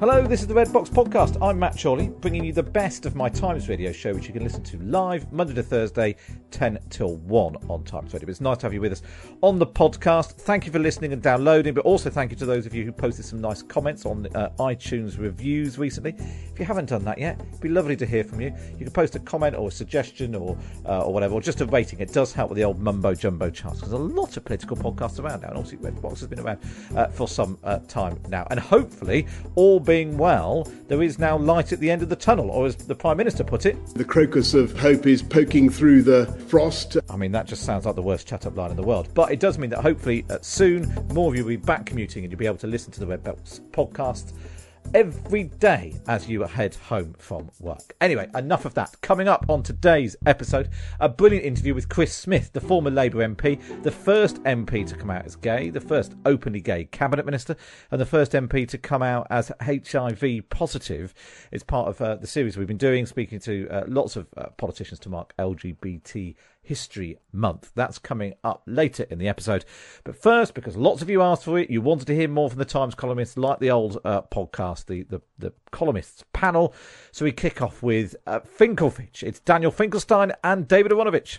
Hello, this is the Red Box Podcast. I'm Matt Chorley, bringing you the best of my Times Radio show, which you can listen to live Monday to Thursday, 10 till 1 on Times Radio. But it's nice to have you with us on the podcast. Thank you for listening and downloading, but also thank you to those of you who posted some nice comments on uh, iTunes reviews recently. If you haven't done that yet, it'd be lovely to hear from you. You can post a comment or a suggestion or uh, or whatever, or just a rating. It does help with the old mumbo jumbo charts there's a lot of political podcasts around now, and obviously Red Box has been around uh, for some uh, time now. And hopefully, all being well, there is now light at the end of the tunnel, or as the Prime Minister put it. The crocus of hope is poking through the frost. I mean, that just sounds like the worst chat up line in the world. But it does mean that hopefully uh, soon more of you will be back commuting and you'll be able to listen to the Red Box podcast every day as you head home from work. Anyway, enough of that. Coming up on today's episode, a brilliant interview with Chris Smith, the former Labour MP, the first MP to come out as gay, the first openly gay cabinet minister, and the first MP to come out as HIV positive. It's part of uh, the series we've been doing, speaking to uh, lots of uh, politicians to mark LGBT History Month. That's coming up later in the episode. But first, because lots of you asked for it, you wanted to hear more from the Times columnists, like the old uh, podcast, the, the, the columnists panel. So we kick off with uh, Finkelfitch. It's Daniel Finkelstein and David Aaronovitch.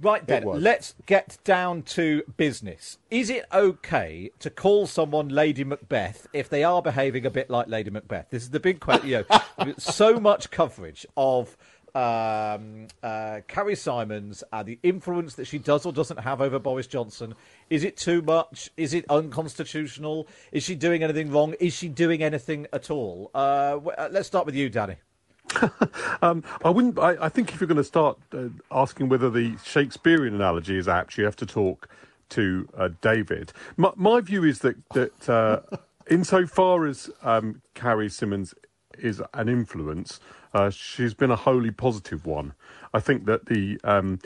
Right then, let's get down to business. Is it okay to call someone Lady Macbeth if they are behaving a bit like Lady Macbeth? This is the big question. You know, so much coverage of um, uh, Carrie Symonds and the influence that she does or doesn't have over Boris Johnson. Is it too much? Is it unconstitutional? Is she doing anything wrong? Is she doing anything at all? Uh, uh, let's start with you, Danny. um, I wouldn't. I, I, think if you're going to start uh, asking whether the Shakespearean analogy is apt, you have to talk to uh, David. My, my, view is that that uh, insofar as um, Carrie Symonds is an influence, uh, she's been a wholly positive one. I think that the um,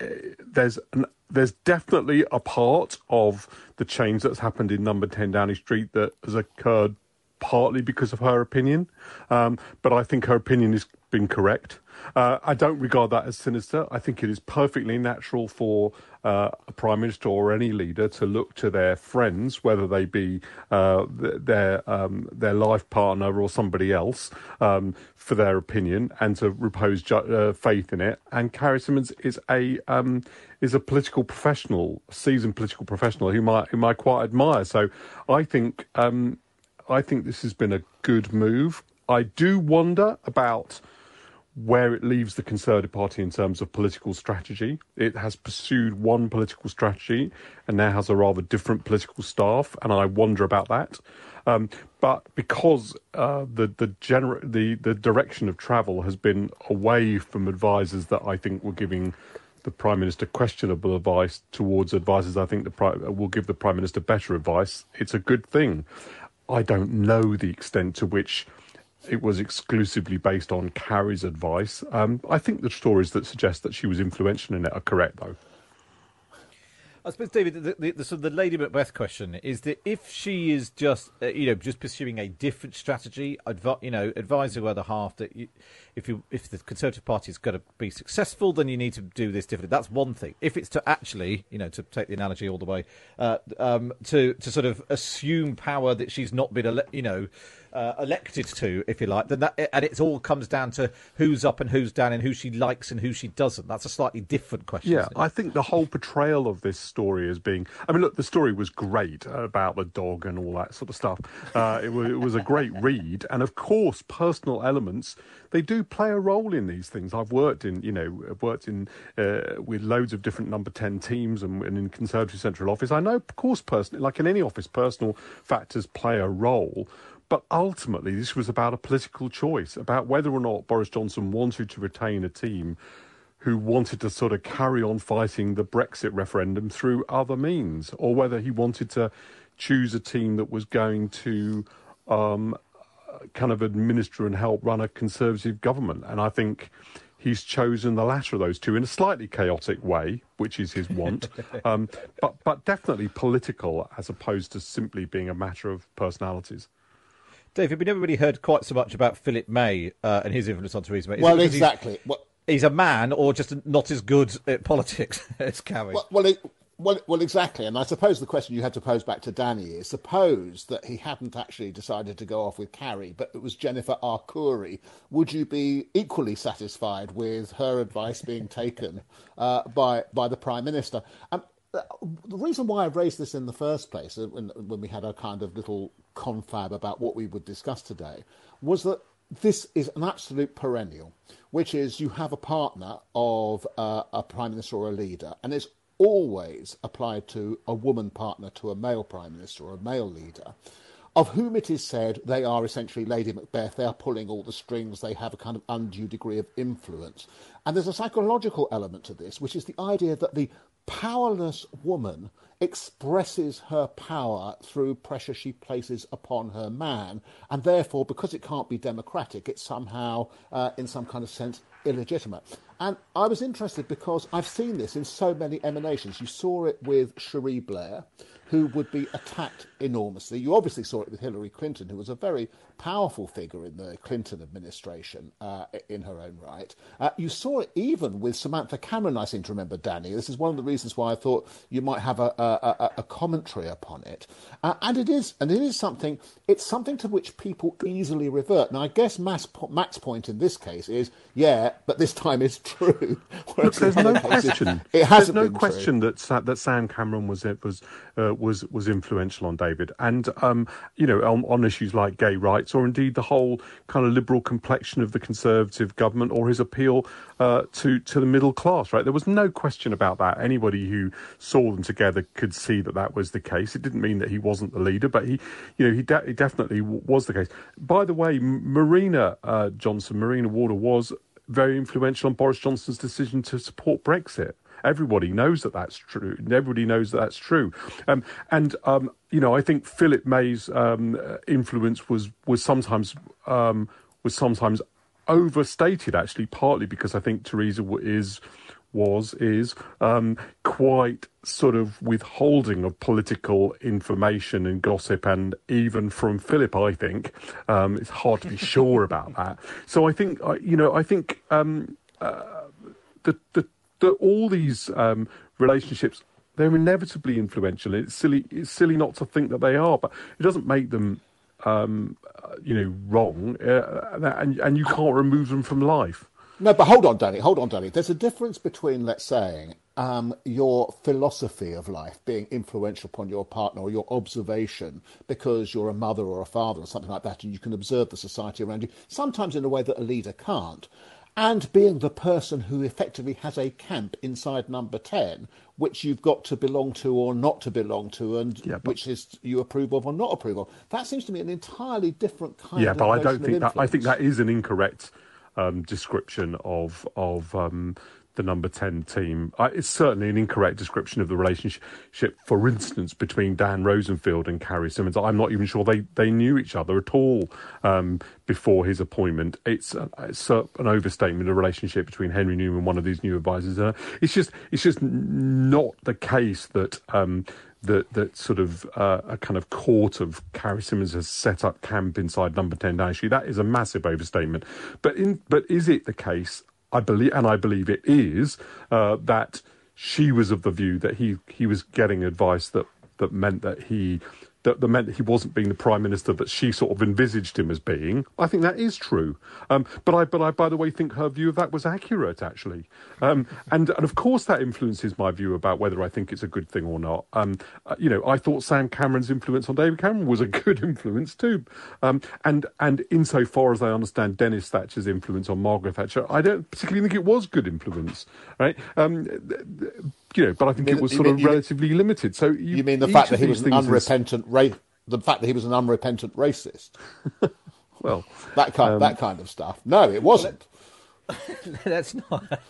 eh, there's an, there's definitely a part of the change that's happened in Number Ten Downing Street that has occurred partly because of her opinion, um, but I think her opinion has been correct. Uh, I don't regard that as sinister. I think it is perfectly natural for uh, a prime minister or any leader to look to their friends, whether they be uh, their um, their life partner or somebody else, um, for their opinion and to repose ju- uh, faith in it. And Carrie Symonds is a um, is a political professional, a seasoned political professional whom I whom I quite admire. So I think um, I think this has been a good move. I do wonder about where it leaves the Conservative Party in terms of political strategy. It has pursued one political strategy and now has a rather different political staff, and I wonder about that. Um, but because uh, the the, gener- the the direction of travel has been away from advisers that I think were giving the prime minister questionable advice towards advisers I think the pri- will give the prime minister better advice, it's a good thing. I don't know the extent to which it was exclusively based on Carrie's advice. Um, I think the stories that suggest that she was influential in it are correct, though. I suppose, David, the, the, the, the Lady Macbeth question is that if she is just, uh, you know, just pursuing a different strategy, advi- you know, advise the other half that you, if you if the Conservative Party is going to be successful, then you need to do this differently. That's one thing. If it's to actually, you know, to take the analogy all the way, uh, um, to to sort of assume power that she's not been, ele- you know uh, elected to, if you like, then that and it all comes down to who's up and who's down and who she likes and who she doesn't. That's a slightly different question. Yeah, I think the whole portrayal of this story as being, I mean, look, the story was great about the dog and all that sort of stuff. Uh, it, was, it was a great read, and of course, personal elements they do play a role in these things. I've worked in, you know, I've worked in uh, with loads of different number ten teams and, and in Conservative Central Office. I know, of course, personally, like in any office, personal factors play a role. But ultimately, this was about a political choice about whether or not Boris Johnson wanted to retain a team who wanted to sort of carry on fighting the Brexit referendum through other means, or whether he wanted to choose a team that was going to um, kind of administer and help run a conservative government. And I think he's chosen the latter of those two in a slightly chaotic way, which is his want, um, but but definitely political as opposed to simply being a matter of personalities. David, we never really heard quite so much about Philip May uh, and his influence on Theresa May. Is well, exactly. He's, well, he's, a man, or just not as good at politics as Carrie. Well, well, it, well, well, exactly. And I suppose the question you had to pose back to Danny is: suppose that he hadn't actually decided to go off with Carrie, but it was Jennifer Arcuri. Would you be equally satisfied with her advice being taken uh, by by the Prime Minister? Um, the reason why I raised this in the first place, uh, when, when we had a kind of little confab about what we would discuss today, was that this is an absolute perennial, which is you have a partner of uh, a prime minister or a leader, and it's always applied to a woman partner to a male prime minister or a male leader, of whom it is said they are essentially Lady Macbeth, they are pulling all the strings, they have a kind of undue degree of influence. And there's a psychological element to this, which is the idea that the powerless woman expresses her power through pressure she places upon her man, and therefore, because it can't be democratic, it's somehow, uh, in some kind of sense, illegitimate. And I was interested because I've seen this in so many emanations. You saw it with Cherie Blair, who would be attacked enormously. You obviously saw it with Hillary Clinton, who was a very powerful figure in the Clinton administration uh, in her own right. Uh, you saw it even with Samantha Cameron, I seem to remember, Danny. This is one of the reasons why I thought you might have a, a, a commentary upon it. Uh, and it is, and it is something, it's something to which people easily revert. Now, I guess Matt's point in this case is, yeah, but this time it's true. Look, there's no question. It hasn't there's no question true. that that Sam Cameron was was uh, was was influential on David, and um, you know on, on issues like gay rights or indeed the whole kind of liberal complexion of the Conservative government, or his appeal uh, to to the middle class. Right, there was no question about that. Anybody who saw them together could see that that was the case. It didn't mean that he wasn't the leader, but he, you know, he, de- he definitely was the case. By the way, Marina uh, Johnson, Marina Wheeler, was very influential on Boris Johnson's decision to support Brexit. Everybody knows that that's true. Everybody knows that that's true. Um, and um, you know, I think Philip May's um, influence was was sometimes um, was sometimes overstated. Actually, partly because I think Theresa is was is um, quite sort of withholding of political information and gossip, and even from Philip, I think um, it's hard to be sure about that. So I think you know I think um, uh, the the that all these um, relationships they're inevitably influential. It's silly. It's silly not to think that they are, but it doesn't make them, um, you know, wrong. Uh, and and you can't remove them from life. No, but hold on, Danny. Hold on, Danny. There's a difference between, let's say, um, your philosophy of life being influential upon your partner or your observation because you're a mother or a father or something like that, and you can observe the society around you, sometimes in a way that a leader can't and being the person who effectively has a camp inside number 10 which you've got to belong to or not to belong to and yeah, which is you approve of or not approve of that seems to me an entirely different kind yeah of but i don't think that i think that is an incorrect um, description of of um, the number 10 team. I, it's certainly an incorrect description of the relationship, for instance, between Dan Rosenfield and Carrie Symonds, I'm not even sure they, they knew each other at all um, before his appointment. It's, uh, it's uh, an overstatement of relationship between Henry Newman, one of these new advisors. Uh, it's just it's just not the case that. That that sort of uh, a kind of court of Carrie Symonds has set up camp inside Number Ten Downing Street. That is a massive overstatement. But in but is it the case? I believe, and I believe it is, uh, that she was of the view that he, he was getting advice that, that meant that he that, that meant that he wasn't being the prime minister that she sort of envisaged him as being. I think that is true. Um, but I, but I, by the way, think her view of that was accurate actually. Um, and and of course that influences my view about whether I think it's a good thing or not. Um, uh, you know, I thought Sam Cameron's influence on David Cameron was a good influence too. Um, and and insofar as I understand Denis Thatcher's influence on Margaret Thatcher, I don't particularly think it was good influence. Right? You know, but I think mean, it was sort mean, of relatively mean, limited. So you, you mean the fact that he was an unrepentant is... ra- the fact that he was an unrepentant racist? well, that kind um, that kind of stuff. No, it wasn't. let's not.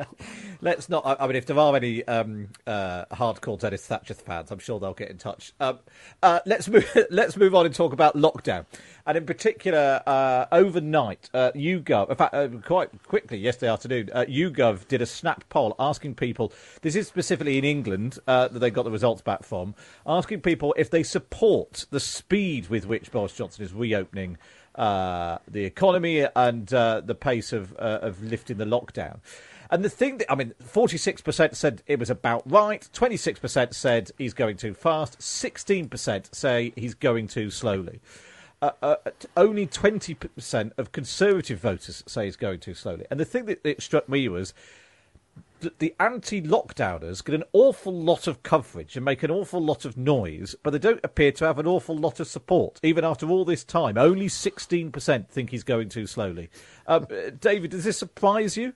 let's not. I mean, if there are any um, uh, hardcore Denis Thatcher fans, I'm sure they'll get in touch. Um, uh, let's move. Let's move on and talk about lockdown, and in particular, uh, overnight, uh, YouGov. In fact, uh, quite quickly yesterday afternoon, uh, YouGov did a snap poll asking people. This is specifically in England uh, that they got the results back from, asking people if they support the speed with which Boris Johnson is reopening uh, the economy and uh, the pace of uh, of lifting the lockdown. And the thing that I mean, forty six percent said it was about right. Twenty six percent said he's going too fast. Sixteen percent say he's going too slowly. Uh, uh, only 20% of conservative voters say he's going too slowly. And the thing that, that struck me was the anti-lockdowners get an awful lot of coverage and make an awful lot of noise, but they don't appear to have an awful lot of support, even after all this time. Only 16% think he's going too slowly. Um, David, does this surprise you?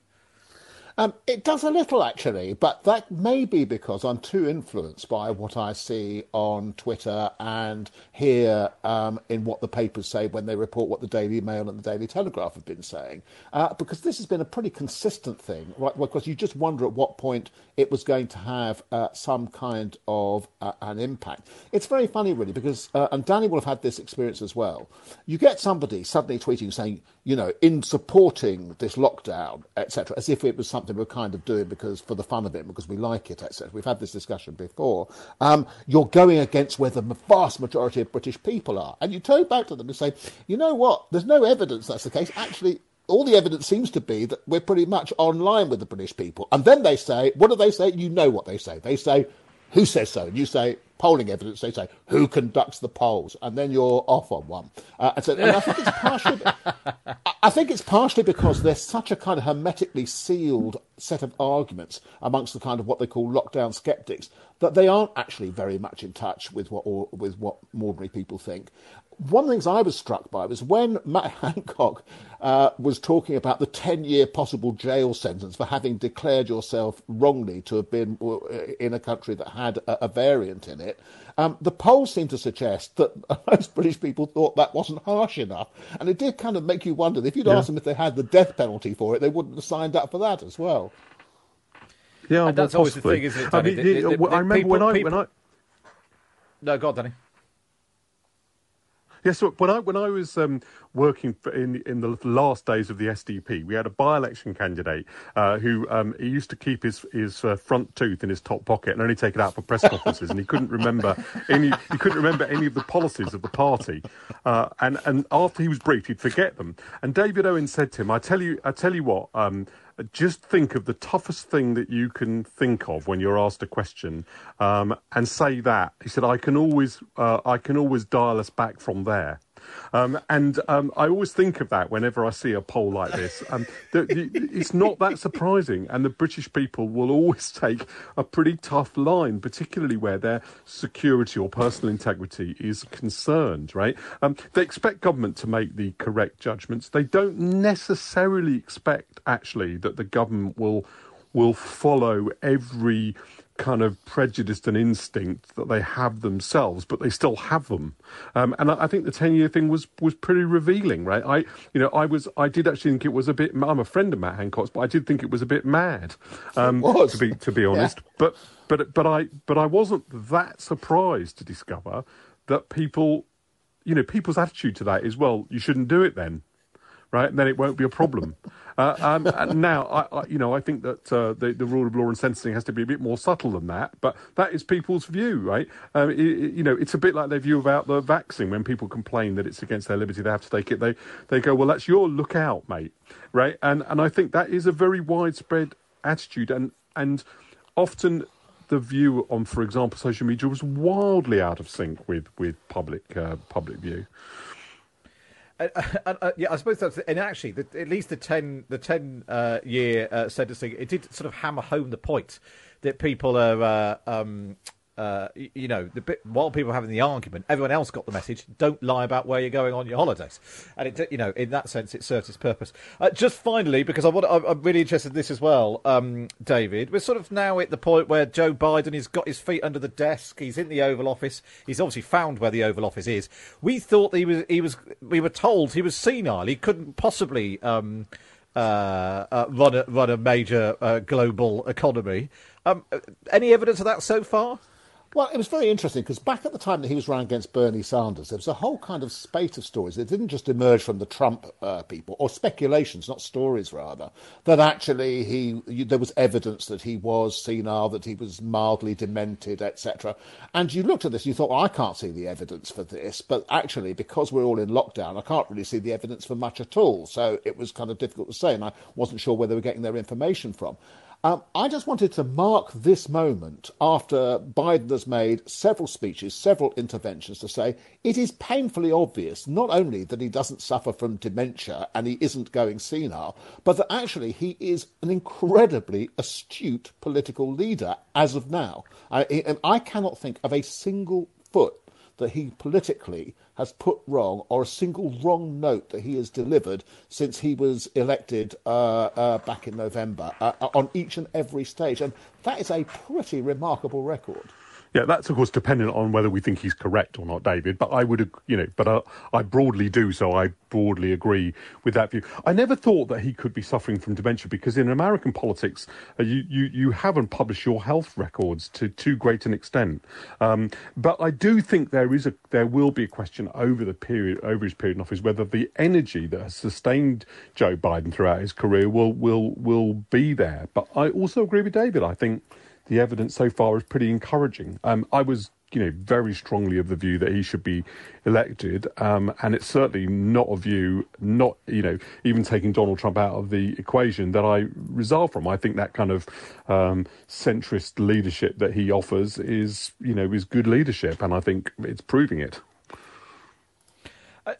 Um, it does a little actually, but that may be because I'm too influenced by what I see on Twitter and hear um, in what the papers say when they report what the Daily Mail and the Daily Telegraph have been saying. Uh, because this has been a pretty consistent thing, right? Because you just wonder at what point it was going to have uh, some kind of uh, an impact. It's very funny, really, because, uh, and Danny will have had this experience as well. You get somebody suddenly tweeting saying, you know, in supporting this lockdown, etc., as if it was something we're kind of doing because for the fun of it, because we like it, etc. We've had this discussion before. Um, you're going against where the vast majority of British people are, and you turn back to them and say, you know what? There's no evidence that's the case. Actually, all the evidence seems to be that we're pretty much online with the British people. And then they say, what do they say? You know what they say. They say, who says so? And you say, polling evidence, they say, who conducts the polls? And then you're off on one. Uh, and, so, and I think it's partially, I think it's partially because there's such a kind of hermetically sealed set of arguments amongst the kind of what they call lockdown skeptics that they aren't actually very much in touch with what or, with what ordinary people think one of the things I was struck by was when Matt Hancock uh, was talking about the 10 year possible jail sentence for having declared yourself wrongly to have been uh, in a country that had a, a variant in it. Um, the polls seem to suggest that most British people thought that wasn't harsh enough. And it did kind of make you wonder if you'd yeah. asked them if they had the death penalty for it, they wouldn't have signed up for that as well. Yeah, and that's always the thing, isn't it? I, mean, the, the, the, I remember people, when I. People... When I... No, God, Danny. Yes, so when I when I was um, working in in the last days of the SDP, we had a by-election candidate uh, who um, he used to keep his his uh, front tooth in his top pocket and only take it out for press conferences, and he couldn't remember any he couldn't remember any of the policies of the party, uh, and and after he was briefed, he'd forget them. And David Owen said to him, "I tell you, I tell you what." Um, just think of the toughest thing that you can think of when you're asked a question, um, and say that. He said, "I can always, uh, I can always dial us back from there." Um, and um, I always think of that whenever I see a poll like this. Um, the, the, it's not that surprising, and the British people will always take a pretty tough line, particularly where their security or personal integrity is concerned. Right? Um, they expect government to make the correct judgments. They don't necessarily expect, actually, that the government will will follow every kind of prejudice and instinct that they have themselves, but they still have them. Um, and I, I, think the ten-year thing was was pretty revealing, right? I, you know, I was, I did actually think it was a bit. I'm a friend of Matt Hancock's, but I did think it was a bit mad, um, to be to be honest. Yeah. But but but I but I wasn't that surprised to discover that people, you know, people's attitude to that is, well, you shouldn't do it then right? And then it won't be a problem. Uh, um, now, I, I, you know, I think that uh, the, the rule of law and sentencing has to be a bit more subtle than that, but that is people's view, right? Um, it, it, you know, it's a bit like their view about the vaccine. When people complain that it's against their liberty, they have to take it. They they go, well, that's your lookout, mate, right? And and I think that is a very widespread attitude, and and often the view on, for example, social media was wildly out of sync with with public uh, public view. Uh, yeah, I suppose that's and actually, the, at least the ten the ten uh, year uh, sentencing it did sort of hammer home the point that people are uh, um, uh, you know, the while people are having the argument, everyone else got the message. Don't lie about where you're going on your holidays, and it, you know, in that sense, it serves its purpose. Uh, just finally, because I want, I'm really interested in this as well, um, David. We're sort of now at the point where Joe Biden has got his feet under the desk. He's in the Oval Office. He's obviously found where the Oval Office is. We thought he was, he was, we were told he was senile. He couldn't possibly um, uh, uh, run a run a major uh, global economy. Um, any evidence of that so far? Well, it was very interesting because back at the time that he was running against Bernie Sanders, there was a whole kind of spate of stories that didn't just emerge from the Trump uh, people, or speculations, not stories rather, that actually he you, there was evidence that he was senile, that he was mildly demented, etc. And you looked at this, and you thought, well, I can't see the evidence for this, but actually, because we're all in lockdown, I can't really see the evidence for much at all. So it was kind of difficult to say, and I wasn't sure where they were getting their information from. Um, I just wanted to mark this moment after Biden has made several speeches, several interventions to say it is painfully obvious not only that he doesn't suffer from dementia and he isn't going senile, but that actually he is an incredibly astute political leader as of now. I, I cannot think of a single foot that he politically has put wrong or a single wrong note that he has delivered since he was elected uh, uh, back in November uh, on each and every stage. And that is a pretty remarkable record. Yeah, that's of course dependent on whether we think he's correct or not, David. But I would, you know, but uh, I broadly do. So I broadly agree with that view. I never thought that he could be suffering from dementia because in American politics, uh, you, you you haven't published your health records to too great an extent. Um, but I do think there is a there will be a question over the period over his period in office whether the energy that has sustained Joe Biden throughout his career will will will be there. But I also agree with David. I think the evidence so far is pretty encouraging. Um, I was, you know, very strongly of the view that he should be elected, um, and it's certainly not a view, not you know, even taking Donald Trump out of the equation that I resolve from. I think that kind of um, centrist leadership that he offers is, you know, is good leadership, and I think it's proving it.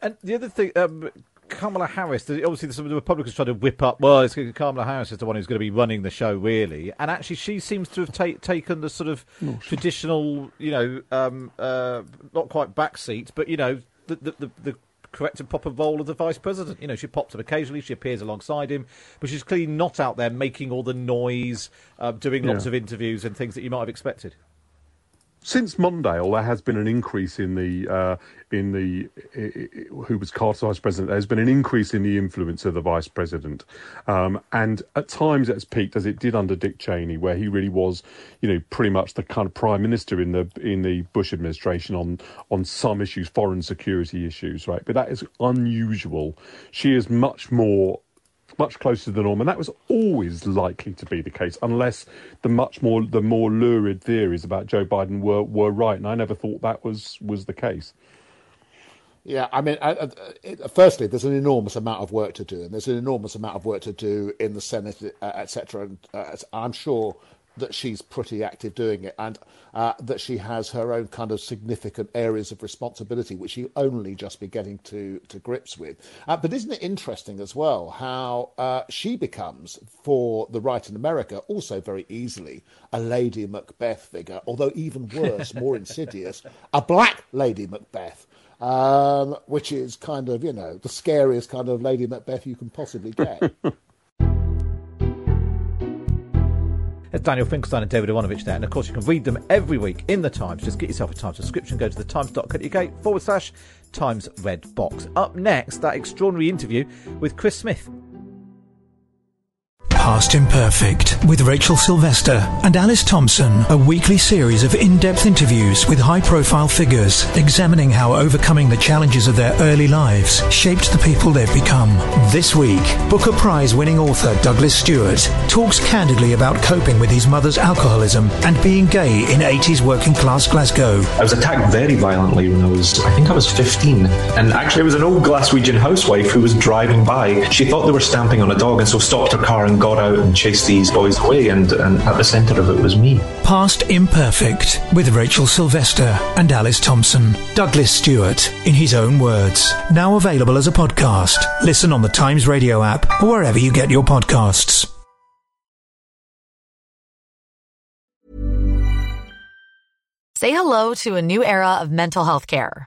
And the other thing, um, Kamala Harris, obviously some of the Republicans trying to whip up. Well, it's, Kamala Harris is the one who's going to be running the show, really, and actually she seems to have ta- taken the sort of traditional, you know, um, uh, not quite backseat, but you know, the, the, the, the correct and proper role of the vice president. You know, she pops up occasionally, she appears alongside him, but she's clearly not out there making all the noise, uh, doing lots yeah. of interviews and things that you might have expected since Mondale, there has been an increase in the uh, in the who was Carter's vice president. There's been an increase in the influence of the vice president, um, and at times it's peaked as it did under Dick Cheney, where he really was, you know, pretty much the kind of prime minister in the in the Bush administration on on some issues, foreign security issues, right? But that is unusual. She is much more much closer to the norm, and that was always likely to be the case, unless the much more the more lurid theories about Joe Biden were were right, and I never thought that was was the case. Yeah, I mean, uh, uh, firstly, there's an enormous amount of work to do, and there's an enormous amount of work to do in the Senate, uh, etc. And uh, I'm sure that she's pretty active doing it and uh, that she has her own kind of significant areas of responsibility which she only just be getting to, to grips with. Uh, but isn't it interesting as well how uh, she becomes, for the right in America, also very easily a Lady Macbeth figure, although even worse, more insidious, a black Lady Macbeth. Um, which is kind of, you know, the scariest kind of Lady Macbeth you can possibly get. There's Daniel Finkelstein and David Aaronovitch there. And of course, you can read them every week in the Times. Just get yourself a Times subscription. Go to the times.co.uk forward slash Times Red Box. Up next, that extraordinary interview with Chris Smith. Past Imperfect with Rachel Sylvester and Alice Thompson, a weekly series of in-depth interviews with high-profile figures examining how overcoming the challenges of their early lives shaped the people they've become. This week, Booker Prize winning author Douglas Stuart talks candidly about coping with his mother's alcoholism and being gay in 80s working class Glasgow. I was attacked very violently when I was, I think I was 15. And actually it was an old Glaswegian housewife who was driving by. She thought they were stamping on a dog and so stopped her car and got out and chased these boys away, and, and at the centre of it was me. Past Imperfect with Rachel Sylvester and Alice Thompson. Douglas Stuart, in his own words. Now available as a podcast. Listen on the Times Radio app or wherever you get your podcasts. Say hello to a new era of mental health care.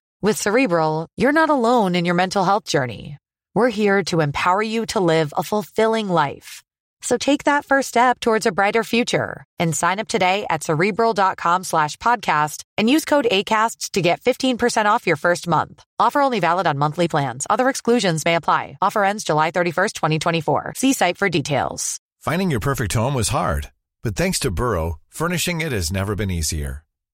With Cerebral, you're not alone in your mental health journey. We're here to empower you to live a fulfilling life. So take that first step towards a brighter future and sign up today at cerebral.com slash podcast and use code ACasts to get 15% off your first month. Offer only valid on monthly plans. Other exclusions may apply. Offer ends July 31st, 2024. See site for details. Finding your perfect home was hard, but thanks to Burrow, furnishing it has never been easier.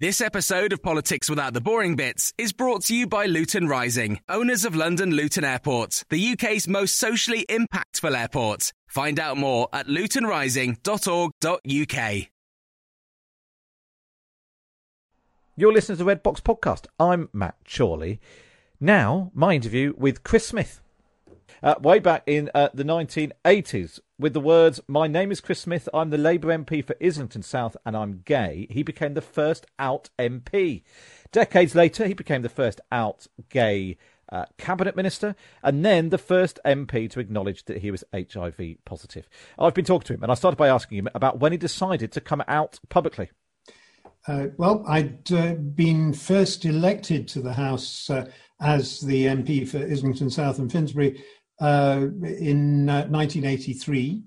This episode of Politics Without the Boring Bits is brought to you by Luton Rising, owners of London Luton Airport, the UK's most socially impactful airport. Find out more at lutonrising.org.uk. You're listening to the Red Box Podcast. I'm Matt Chorley. Now, my interview with Chris Smith. Uh, way back in uh, the 1980s, with the words, My name is Chris Smith, I'm the Labour MP for Islington South, and I'm gay, he became the first out MP. Decades later, he became the first out gay uh, cabinet minister, and then the first MP to acknowledge that he was HIV positive. I've been talking to him, and I started by asking him about when he decided to come out publicly. Uh, well, I'd uh, been first elected to the House uh, as the MP for Islington South and Finsbury uh, in 1983.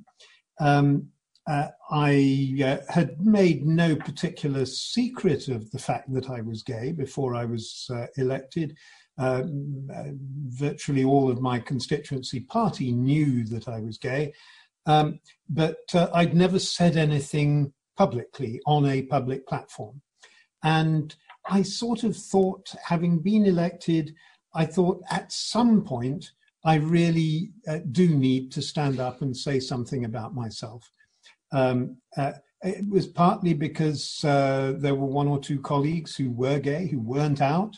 Uh, um, uh, I had made no particular secret of the fact that I was gay before I was elected. virtually all of my constituency party knew that I was gay, um, but I'd never said anything publicly on a public platform. And I sort of thought, having been elected, I thought at some point I really uh, do need to stand up and say something about myself. Um, uh, it was partly because uh, there were one or two colleagues who were gay, who weren't out,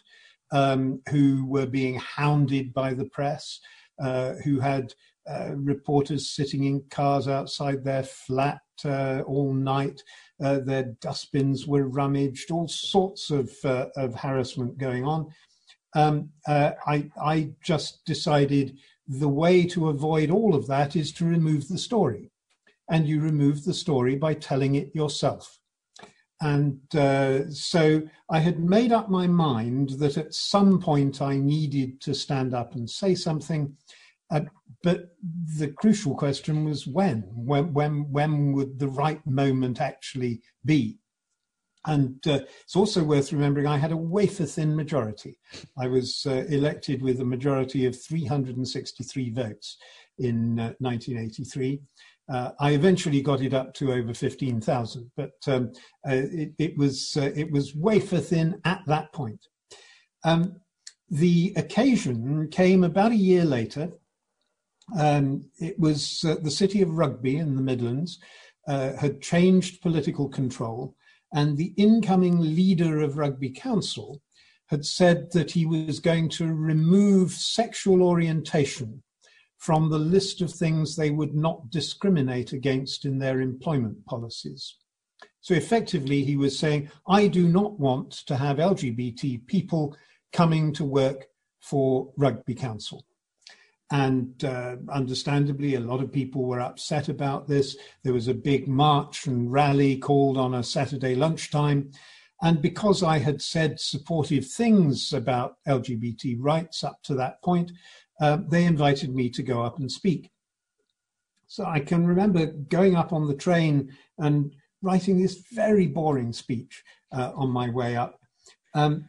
um, who were being hounded by the press, uh, who had uh, reporters sitting in cars outside their flat uh, all night. Their dustbins were rummaged, all sorts of, of harassment going on. Um, uh, I, I just decided the way to avoid all of that is to remove the story. And you remove the story by telling it yourself. And uh, so I had made up my mind that at some point I needed to stand up and say something. Uh, but the crucial question was when? When, when, when would the right moment actually be? And uh, it's also worth remembering I had a wafer thin majority. I was uh, elected with a majority of 363 votes in uh, 1983. Uh, I eventually got it up to over 15,000, but um, uh, it, it, was uh, it was wafer thin at that point. Um, the occasion came about a year later. Um, it was the city of Rugby in the Midlands had changed political control, and the incoming leader of Rugby Council had said that he was going to remove sexual orientation from the list of things they would not discriminate against in their employment policies. So effectively, he was saying, I do not want to have LGBT people coming to work for Rugby Council. And uh, understandably, a lot of people were upset about this. There was a big march and rally called on a Saturday lunchtime. And because I had said supportive things about LGBT rights up to that point, uh, they invited me to go up and speak. So I can remember going up on the train and writing this very boring speech uh, on my way up. Um,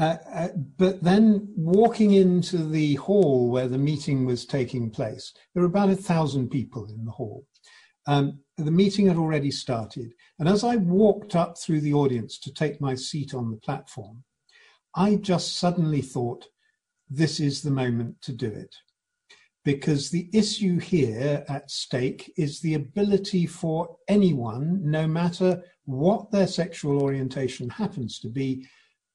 uh, uh, but then walking into the hall where the meeting was taking place, there were about a thousand people in the hall. Um, the meeting had already started. And as I walked up through the audience to take my seat on the platform, I just suddenly thought, this is the moment to do it. Because the issue here at stake is the ability for anyone, no matter what their sexual orientation happens to be,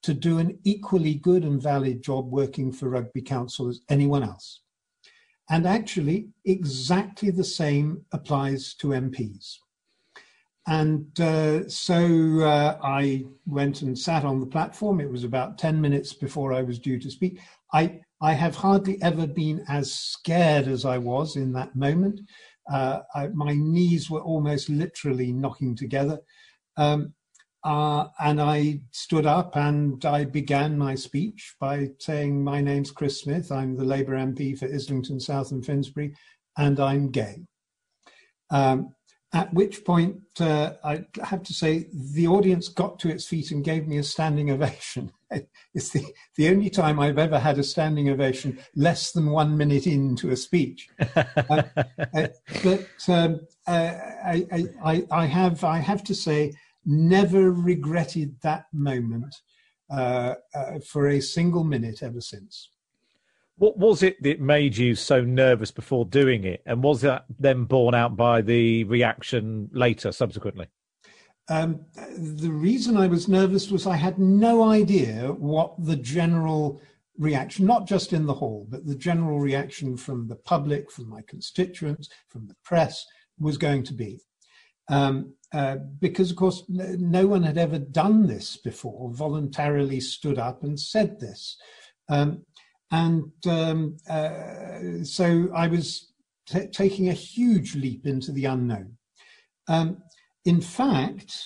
to do an equally good and valid job working for Rugby Council as anyone else. And actually, exactly the same applies to MPs. And uh, so uh, I went and sat on the platform. It was about 10 minutes before I was due to speak. I, I have hardly ever been as scared as I was in that moment. Uh, I, my knees were almost literally knocking together. Um, uh, and I stood up and I began my speech by saying, My name's Chris Smith. I'm the Labour MP for Islington South and Finsbury, and I'm gay. Um, at which point, uh, I have to say, the audience got to its feet and gave me a standing ovation. It's the, the only time I've ever had a standing ovation less than one minute into a speech. uh, uh, but um, uh, I, I, I, have, I have to say, never regretted that moment uh, uh, for a single minute ever since. What was it that made you so nervous before doing it? And was that then borne out by the reaction later, subsequently? Um, the reason I was nervous was I had no idea what the general reaction, not just in the hall, but the general reaction from the public, from my constituents, from the press, was going to be. Um, uh, because, of course, no one had ever done this before, voluntarily stood up and said this. Um, and um, uh, so I was t- taking a huge leap into the unknown. Um, in fact,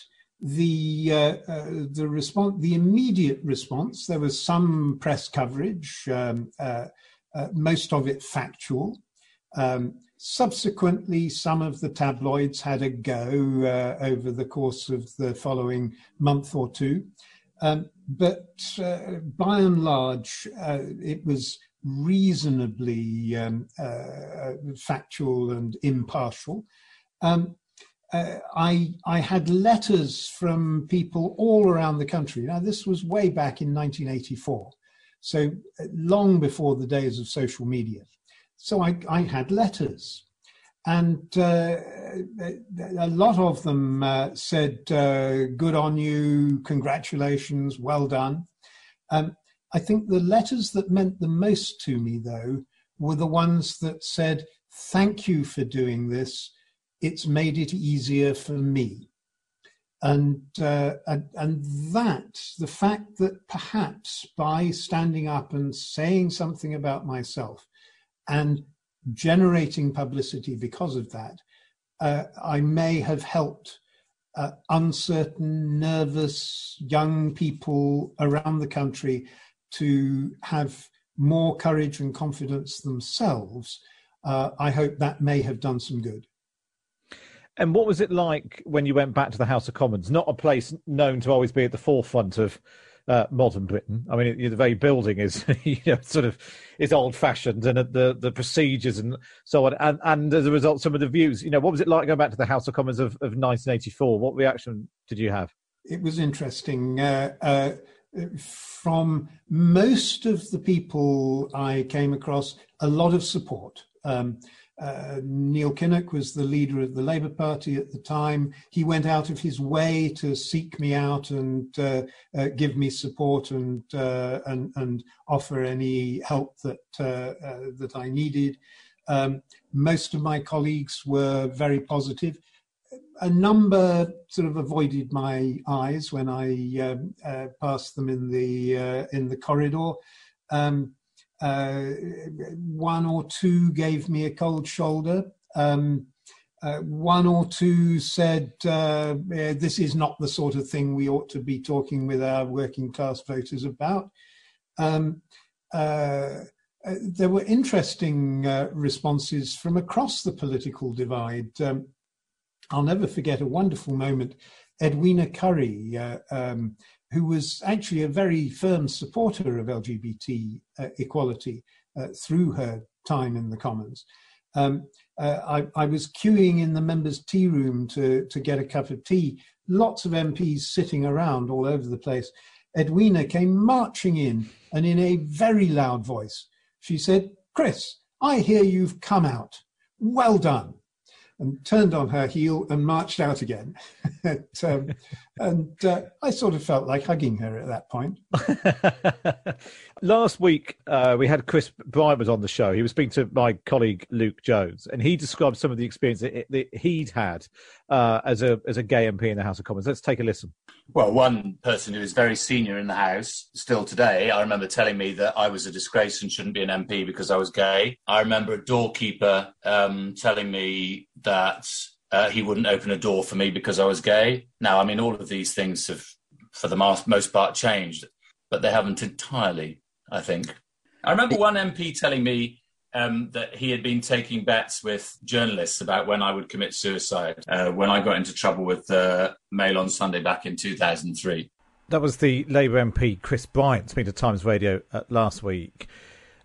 the uh, uh, the response, the immediate response, there was some press coverage, um, uh, uh, most of it factual. Um, Subsequently, some of the tabloids had a go uh, over the course of the following month or two. Um, but uh, by and large, uh, it was reasonably um, uh, factual and impartial. Um, uh, I, I had letters from people all around the country. Now, this was way back in 1984, so uh, long before the days of social media. So I, I had letters. And uh, a lot of them uh, said, uh, Good on you, congratulations, well done. Um, I think the letters that meant the most to me, though, were the ones that said, Thank you for doing this. It's made it easier for me. And, uh, and, and that, the fact that perhaps by standing up and saying something about myself and generating publicity because of that, uh, I may have helped uh, uncertain, nervous young people around the country to have more courage and confidence themselves. Uh, I hope that may have done some good. And what was it like when you went back to the House of Commons? Not a place known to always be at the forefront of uh, modern Britain. I mean, the very building is, you know, sort of is old fashioned, and the the procedures and so on, and and as a result, some of the views. You know, what was it like going back to the House of Commons of, of 1984? What reaction did you have? It was interesting. Uh, uh, from most of the people I came across, a lot of support. Um, uh, Neil Kinnock was the leader of the Labour Party at the time. He went out of his way to seek me out and uh, uh, give me support and, uh, and, and offer any help that uh, uh, that I needed. Um, most of my colleagues were very positive. A number sort of avoided my eyes when I um, passed them in the in the corridor. Um, uh, one or two gave me a cold shoulder. Um, uh, one or two said, uh, This is not the sort of thing we ought to be talking with our working class voters about. Um, uh, uh, there were interesting uh, responses from across the political divide. Um, I'll never forget a wonderful moment. Edwina Currie, um, who was actually a very firm supporter of LGBT uh, equality uh, through her time in the Commons. Um, uh, I, I, was queuing in the members' tea room to, to get a cup of tea, lots of MPs sitting around all over the place. Edwina came marching in and in a very loud voice, she said, Chris, I hear you've come out. Well done and turned on her heel and marched out again. um, and uh, I sort of felt like hugging her at that point. Last week, uh, we had Chris Bryant was on the show. He was speaking to my colleague Luke Jones, and he described some of the experience that, that he'd had uh, as a as a gay MP in the House of Commons. Let's take a listen. Well, one person who is very senior in the House still today, I remember telling me that I was a disgrace and shouldn't be an MP because I was gay. I remember a doorkeeper um, telling me that uh, he wouldn't open a door for me because I was gay. Now, I mean, all of these things have, for the most part, changed, but they haven't entirely, I think. I remember one MP telling me um, that he had been taking bets with journalists about when I would commit suicide uh, when I got into trouble with the Mail on Sunday back in 2003. That was the Labour MP Chris Bryant speaking to Times Radio uh, last week.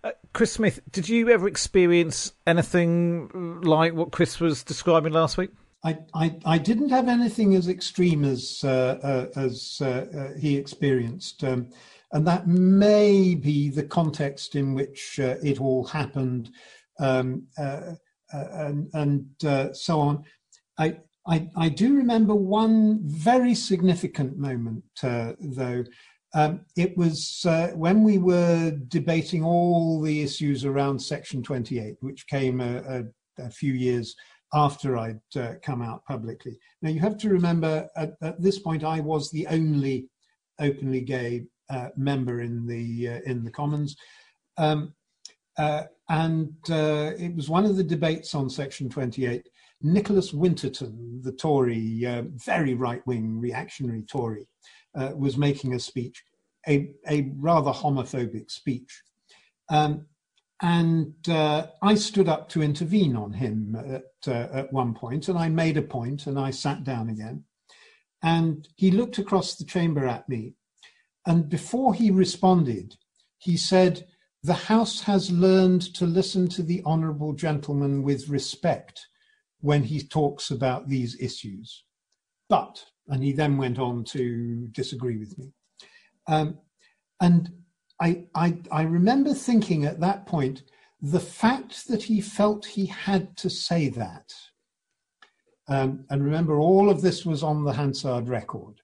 Uh, Chris Smith, did you ever experience anything like what Chris was describing last week? I, I, I didn't have anything as extreme as uh, uh, as uh, he experienced. Um, and that may be the context in which uh, it all happened, um, uh, uh, and, and uh, so on. I, I, I do remember one very significant moment, uh, though. Um, it was uh, when we were debating all the issues around Section 28, which came a, a, a few years after I'd come out publicly. Now, you have to remember at, at this point, I was the only openly gay uh, member in the uh, in the Commons, um, uh, and uh, it was one of the debates on Section 28. Nicholas Winterton, the Tory, uh, very right wing reactionary Tory, was making a speech, a, a rather homophobic speech. Um, and uh, I stood up to intervene on him at, uh, at one point, and I made a point and I sat down again. And he looked across the chamber at me and before he responded, he said, The House has learned to listen to the Honourable Gentleman with respect when he talks about these issues. But, and he then went on to disagree with me. Um, and I, I, I remember thinking at that point, the fact that he felt he had to say that, um, and remember, all of this was on the Hansard record.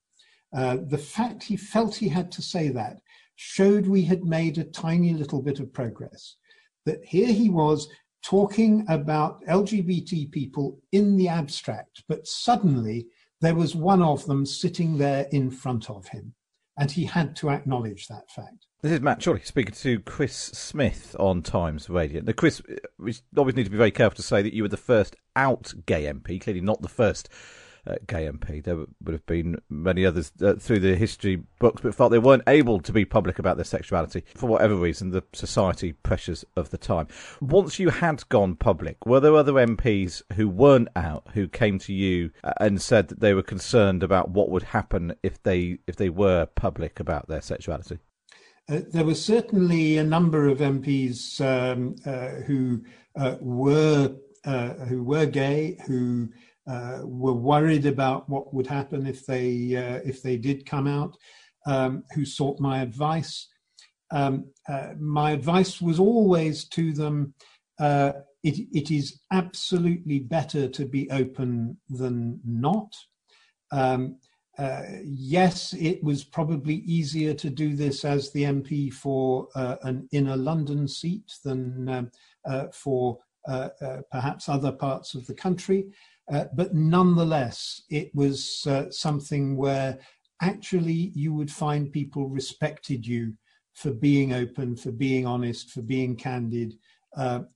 Uh, the fact he felt he had to say that showed we had made a tiny little bit of progress. That here he was talking about LGBT people in the abstract, but suddenly there was one of them sitting there in front of him, and he had to acknowledge that fact. This is Matt Chorley speaking to Chris Smith on Times Radio. Now, Chris, we always need to be very careful to say that you were the first out gay MP, clearly not the first uh, gay MP. There would have been many others uh, through the history books, but felt they weren't able to be public about their sexuality for whatever reason, the society pressures of the time. Once you had gone public, were there other MPs who weren't out who came to you uh, and said that they were concerned about what would happen if they if they were public about their sexuality? Uh, there were certainly a number of MPs um, uh, who uh, were uh, who were gay, who uh, were worried about what would happen if they uh, if they did come out. um, who sought my advice. Um, uh, my advice was always to them uh, it, it is absolutely better to be open than not. Um, uh, yes, it was probably easier to do this as the MP for uh, an inner London seat than um, for perhaps other parts of the country. Uh, but nonetheless, it was something where actually you would find people respected you for being open, for being honest, for being candid,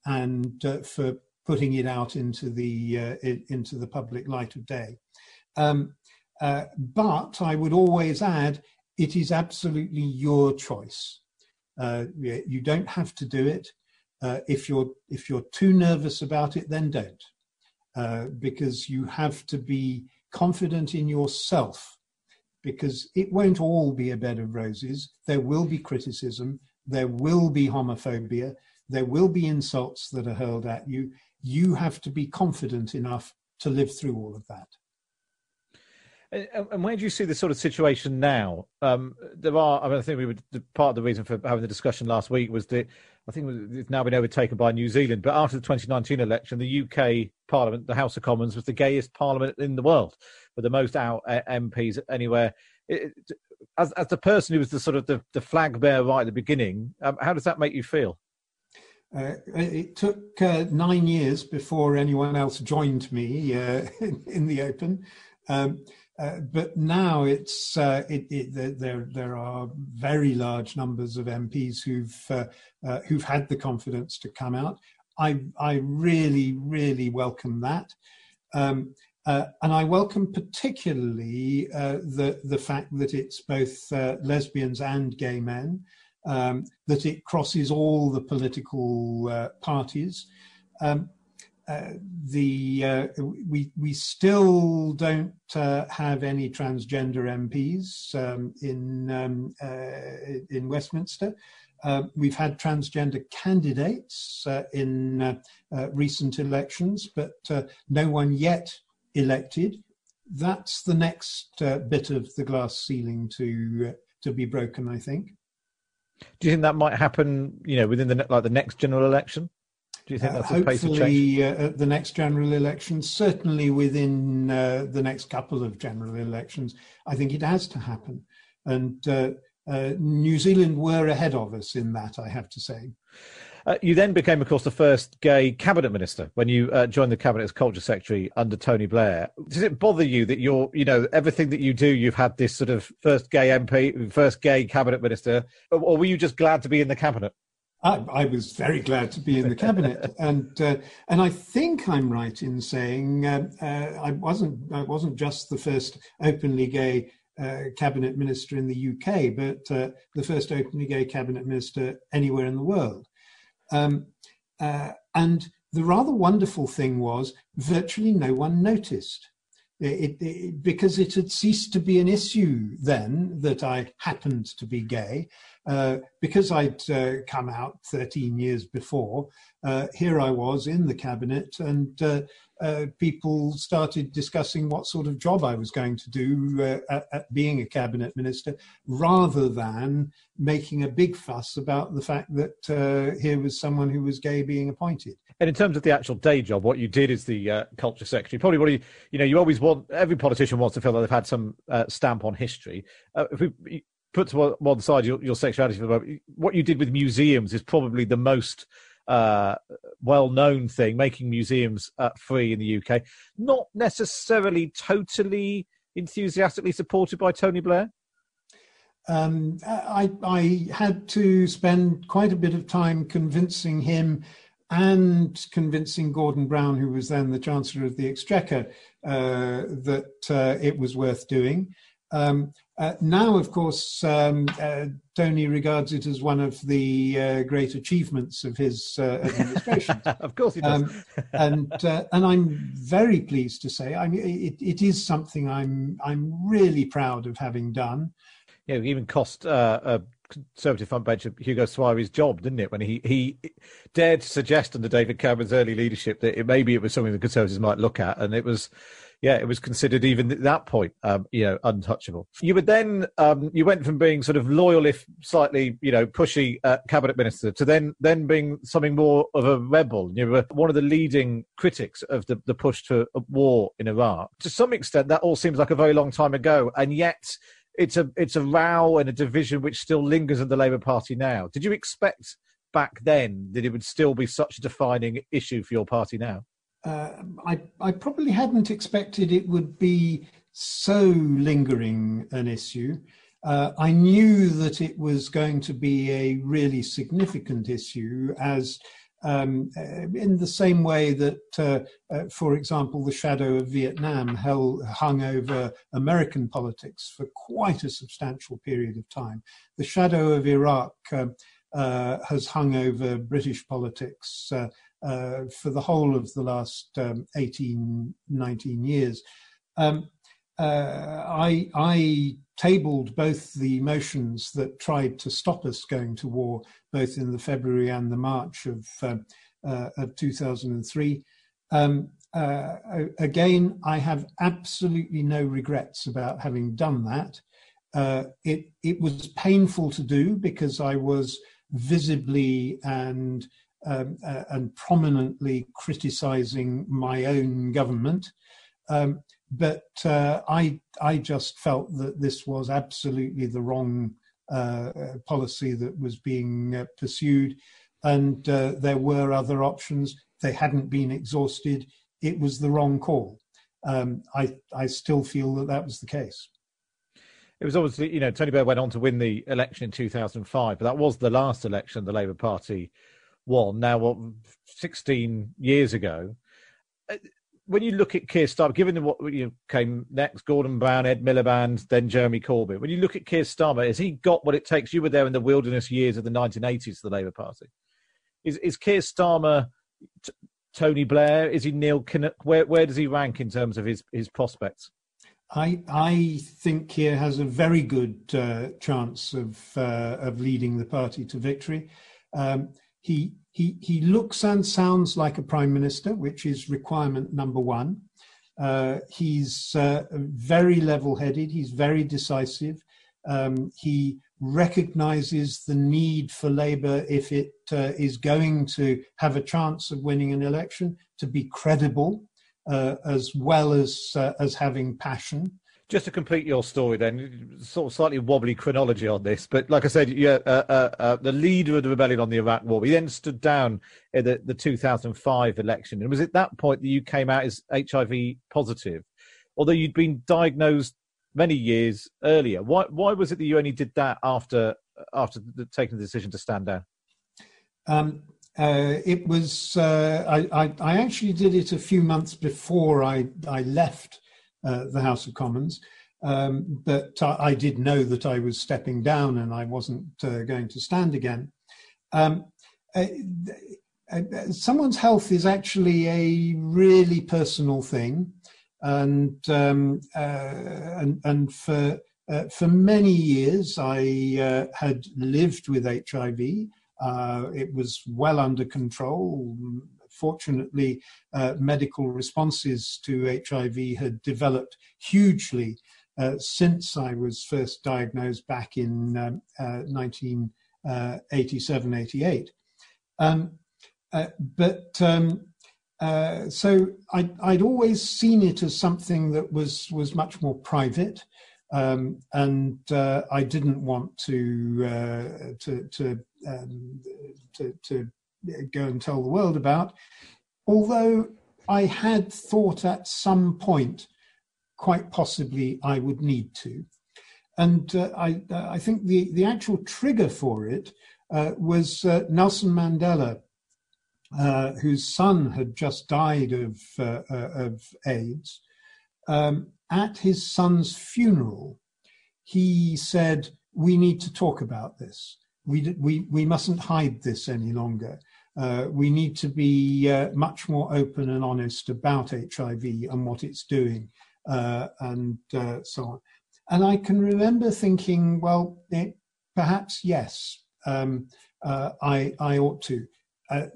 and for putting it out into the into the public light of day. Um, uh, but I would always add, it is absolutely your choice. Uh, you don't have to do it. Uh, if you're if you're too nervous about it, then don't, uh, because you have to be confident in yourself. Because it won't all be a bed of roses. There will be criticism. There will be homophobia. There will be insults that are hurled at you. You have to be confident enough to live through all of that. And where do you see the sort of situation now? Um, there are, I mean, I think we would, part of the reason for having the discussion last week was that I think it's now been overtaken by New Zealand. But after the 2019 election, the UK Parliament, the House of Commons, was the gayest parliament in the world, with the most out uh, MPs anywhere. It, as, as the person who was the sort of the, the flag bearer right at the beginning, um, how does that make you feel? Uh, it took uh, nine years before anyone else joined me uh, in, in, the Open. Um, uh, but now it's uh, it, it, there. There are very large numbers of MPs who've uh, uh, who've had the confidence to come out. I I really really welcome that, um, uh, and I welcome particularly the the fact that it's both lesbians and gay men, um, that it crosses all the political parties. Um, uh, the uh, we we still don't uh, have any transgender MPs um, in um, uh, in Westminster. Uh, we've had transgender candidates in recent elections, but no one yet elected. That's the next bit of the glass ceiling to to be broken, I think. Do you think that might happen? You know, within the like the next general election? Do you think that's uh, a pace of change? Uh, at the next general election, certainly within uh, the next couple of general elections, I think it has to happen. And uh, uh New Zealand were ahead of us in that, I have to say. Uh, you then became, of course, the first gay cabinet minister when you joined the cabinet as culture secretary under Tony Blair. Does it bother you that you're, you know, everything that you do, you've had this sort of first gay MP, first gay cabinet minister, or were you just glad to be in the cabinet? I, I, was very glad to be in the cabinet, and uh, and I think I'm right in saying uh, uh, I wasn't I wasn't just the first openly gay uh, cabinet minister in the UK, but uh, the first openly gay cabinet minister anywhere in the world. Um, uh, and the rather wonderful thing was virtually no one noticed. It, it, because it had ceased to be an issue then that I happened to be gay, uh, because I'd uh, come out 13 years before, uh, here I was in the cabinet, and uh, uh, people started discussing what sort of job I was going to do uh, at, at, being a cabinet minister, rather than making a big fuss about the fact that here was someone who was gay being appointed. And in terms of the actual day job, what you did as the culture secretary, probably what you, you know, you always want every politician wants to feel that they've had some stamp on history. if we put to one side your, your sexuality for the moment, what you did with museums is probably the most uh, well-known thing, making museums uh, free in the UK. Not necessarily totally enthusiastically supported by Tony Blair. Um, I, I had to spend quite a bit of time convincing him and convincing Gordon Brown, who was then the Chancellor of the Exchequer, uh, that uh, it was worth doing. Um, uh, now, of course, um, uh, Tony regards it as one of the uh, great achievements of his uh, administration. of course, he does. Um, and uh, and I'm very pleased to say, I mean, it, it is something I'm I'm really proud of having done. Yeah, it even cost uh, a Conservative front bench Hugo Swire's job, didn't it? When he he dared suggest under David Cameron's early leadership that it, maybe it was something the Conservatives might look at, and it was yeah, it was considered even at that point, um, you know, untouchable. You would then, um, you went from being sort of loyal, if slightly, you know, pushy uh, cabinet minister, to then then being something more of a rebel. You were one of the leading critics of the, the push to war in Iraq. To some extent, that all seems like a very long time ago, and yet it's a it's a row and a division which still lingers in the Labour Party now. Did you expect back then that it would still be such a defining issue for your party now? uh, I, I probably hadn't expected it would be so lingering an issue. Uh, I knew that it was going to be a really significant issue, as um, uh, in the same way that, uh, uh, for example, the shadow of Vietnam held, hung over American politics for quite a substantial period of time. The shadow of Iraq uh, has hung over British politics uh, for the whole of the last um, 18, 19 years. Um, uh, I, I, tabled both the motions that tried to stop us going to war, both in the February and the March of, uh, uh of 2003. Um, uh, again, I have absolutely no regrets about having done that. Uh, it, it was painful to do because I was visibly and um, uh, and prominently criticizing my own government. Um, but uh, I, I just felt that this was absolutely the wrong uh, policy that was being uh, pursued, and uh, there were other options. They hadn't been exhausted. It was the wrong call. Um, I, I still feel that that was the case it was obviously, you know, Tony Blair went on to win the election in 2005, but that was the last election the Labour Party won now what 16 years ago uh, when you look at Keir Starmer, given what you know, came next, Gordon Brown, Ed Miliband, then Jeremy Corbyn, when you look at Keir Starmer, has he got what it takes? You were there in the wilderness years of the 1980s, the Labour Party. Is is Keir Starmer t- Tony Blair? Is he Neil Kinnock? Where where does he rank in terms of his his prospects? I I think Keir has a very good uh, chance of uh, of leading the party to victory. Um, he, he, he looks and sounds like a prime minister, which is requirement number one. Uh, he's uh, very level headed, he's very decisive. Um, he recognizes the need for Labour, if it uh, is going to have a chance of winning an election, to be credible uh, as well as, uh, as having passion just to complete your story, then sort of slightly wobbly chronology on this, but like I said, yeah, uh, uh, uh, the leader of the rebellion on the Iraq War, he then stood down in the, the 2005 election, and was at that point that you came out as HIV positive, although you'd been diagnosed many years earlier. Why why was it that you only did that after after the, taking the decision to stand down? Um, uh, it was uh, I, I, I actually did it a few months before I I left the House of Commons. Um, but I, did know that I was stepping down and I wasn't uh, going to stand again. Um, uh, uh, someone's health is actually a really personal thing, and um, uh, and, and for for many years I had lived with HIV. it was well under control fortunately, uh, medical responses to HIV had developed hugely uh, since I was first diagnosed back in um, uh, 1987 88. Um, uh, but um, uh, so I, would always seen it as something that was, was much more private. Um, and uh, I didn't want to to to, um, to, to go and tell the world about. Although I had thought at some point, quite possibly, I would need to. And uh, I, uh, I think the, the actual trigger for it uh, was uh, Nelson Mandela, uh, whose son had just died of, uh, of AIDS. Um, at his son's funeral, he said, We need to talk about this. We, we, we mustn't hide this any longer. Uh, we need to be uh, much more open and honest about HIV and what it's doing, uh, and uh, so on. And I can remember thinking, well, it, perhaps yes, um, uh, I, I ought to.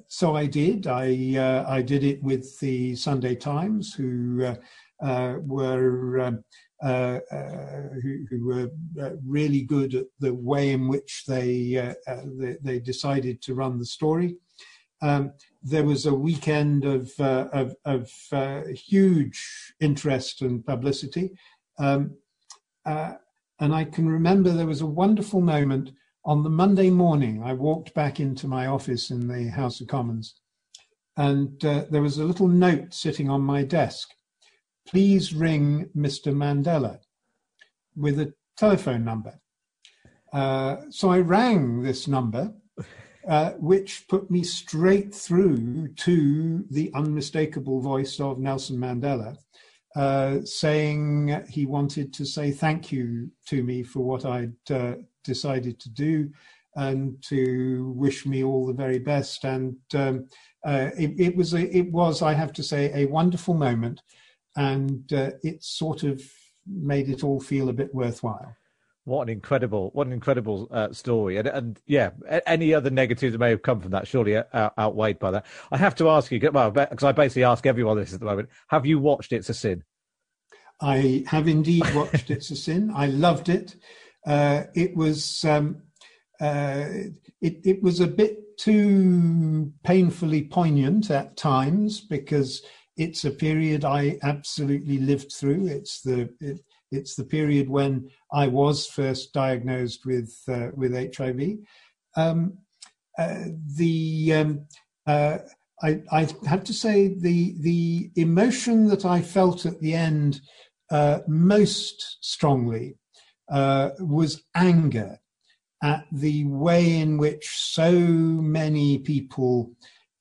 so I did. I I did it with the Sunday Times, who were um, uh, uh, who, who, were really good at the way in which they they, they, decided to run the story. Um, there was a weekend of of, of huge interest and publicity, um, and I can remember there was a wonderful moment on the Monday morning. I walked back into my office in the House of Commons, and uh, there was a little note sitting on my desk please ring Mr. Mandela with a telephone number. Uh, so I rang this number, uh, which put me straight through to the unmistakable voice of Nelson Mandela, uh, saying he wanted to say thank you to me for what I'd uh, decided to do and to wish me all the very best. And um, uh, it, it, was, a, it was, I have to say, a wonderful moment and uh, it sort of made it all feel a bit worthwhile. What an incredible, what an incredible uh, story, and, and yeah, any other negatives that may have come from that surely out, outweighed by that. I have to ask you, well, because I basically ask everyone this at the moment: Have you watched It's a Sin? I have indeed watched It's a Sin. I loved it. Uh, it was um, uh, it, it was a bit too painfully poignant at times because it's a period I absolutely lived through. It's the it, it's the period when I was first diagnosed with uh, with HIV. Um, uh, the um, uh, I, I, have to say the the emotion that I felt at the end uh, most strongly uh, was anger at the way in which so many people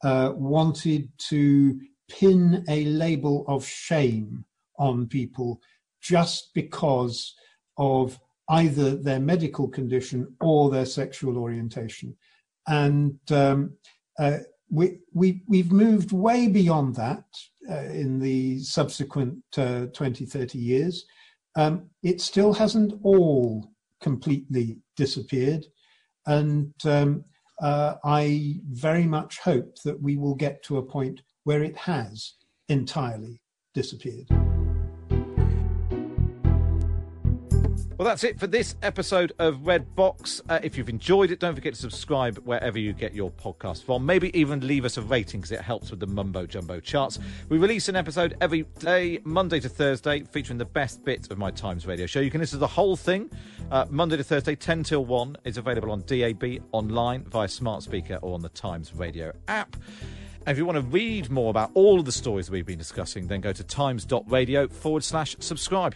uh, wanted to pin a label of shame on people just because of either their medical condition or their sexual orientation. And um, uh, we, we, we've moved way beyond that uh, in the subsequent uh, 20, 30 years. Um, it still hasn't all completely disappeared. And um, uh, I very much hope that we will get to a point where it has entirely disappeared. Well, that's it for this episode of Red Box. Uh, if you've enjoyed it, don't forget to subscribe wherever you get your podcast from. Maybe even leave us a rating because it helps with the mumbo jumbo charts. We release an episode every day, Monday to Thursday, featuring the best bits of my Times radio show. You can listen to the whole thing uh, Monday to Thursday, 10 till 1. It's available on DAB, online, via smart speaker, or on the Times radio app. And if you want to read more about all of the stories we've been discussing, then go to times.radio forward slash subscribe.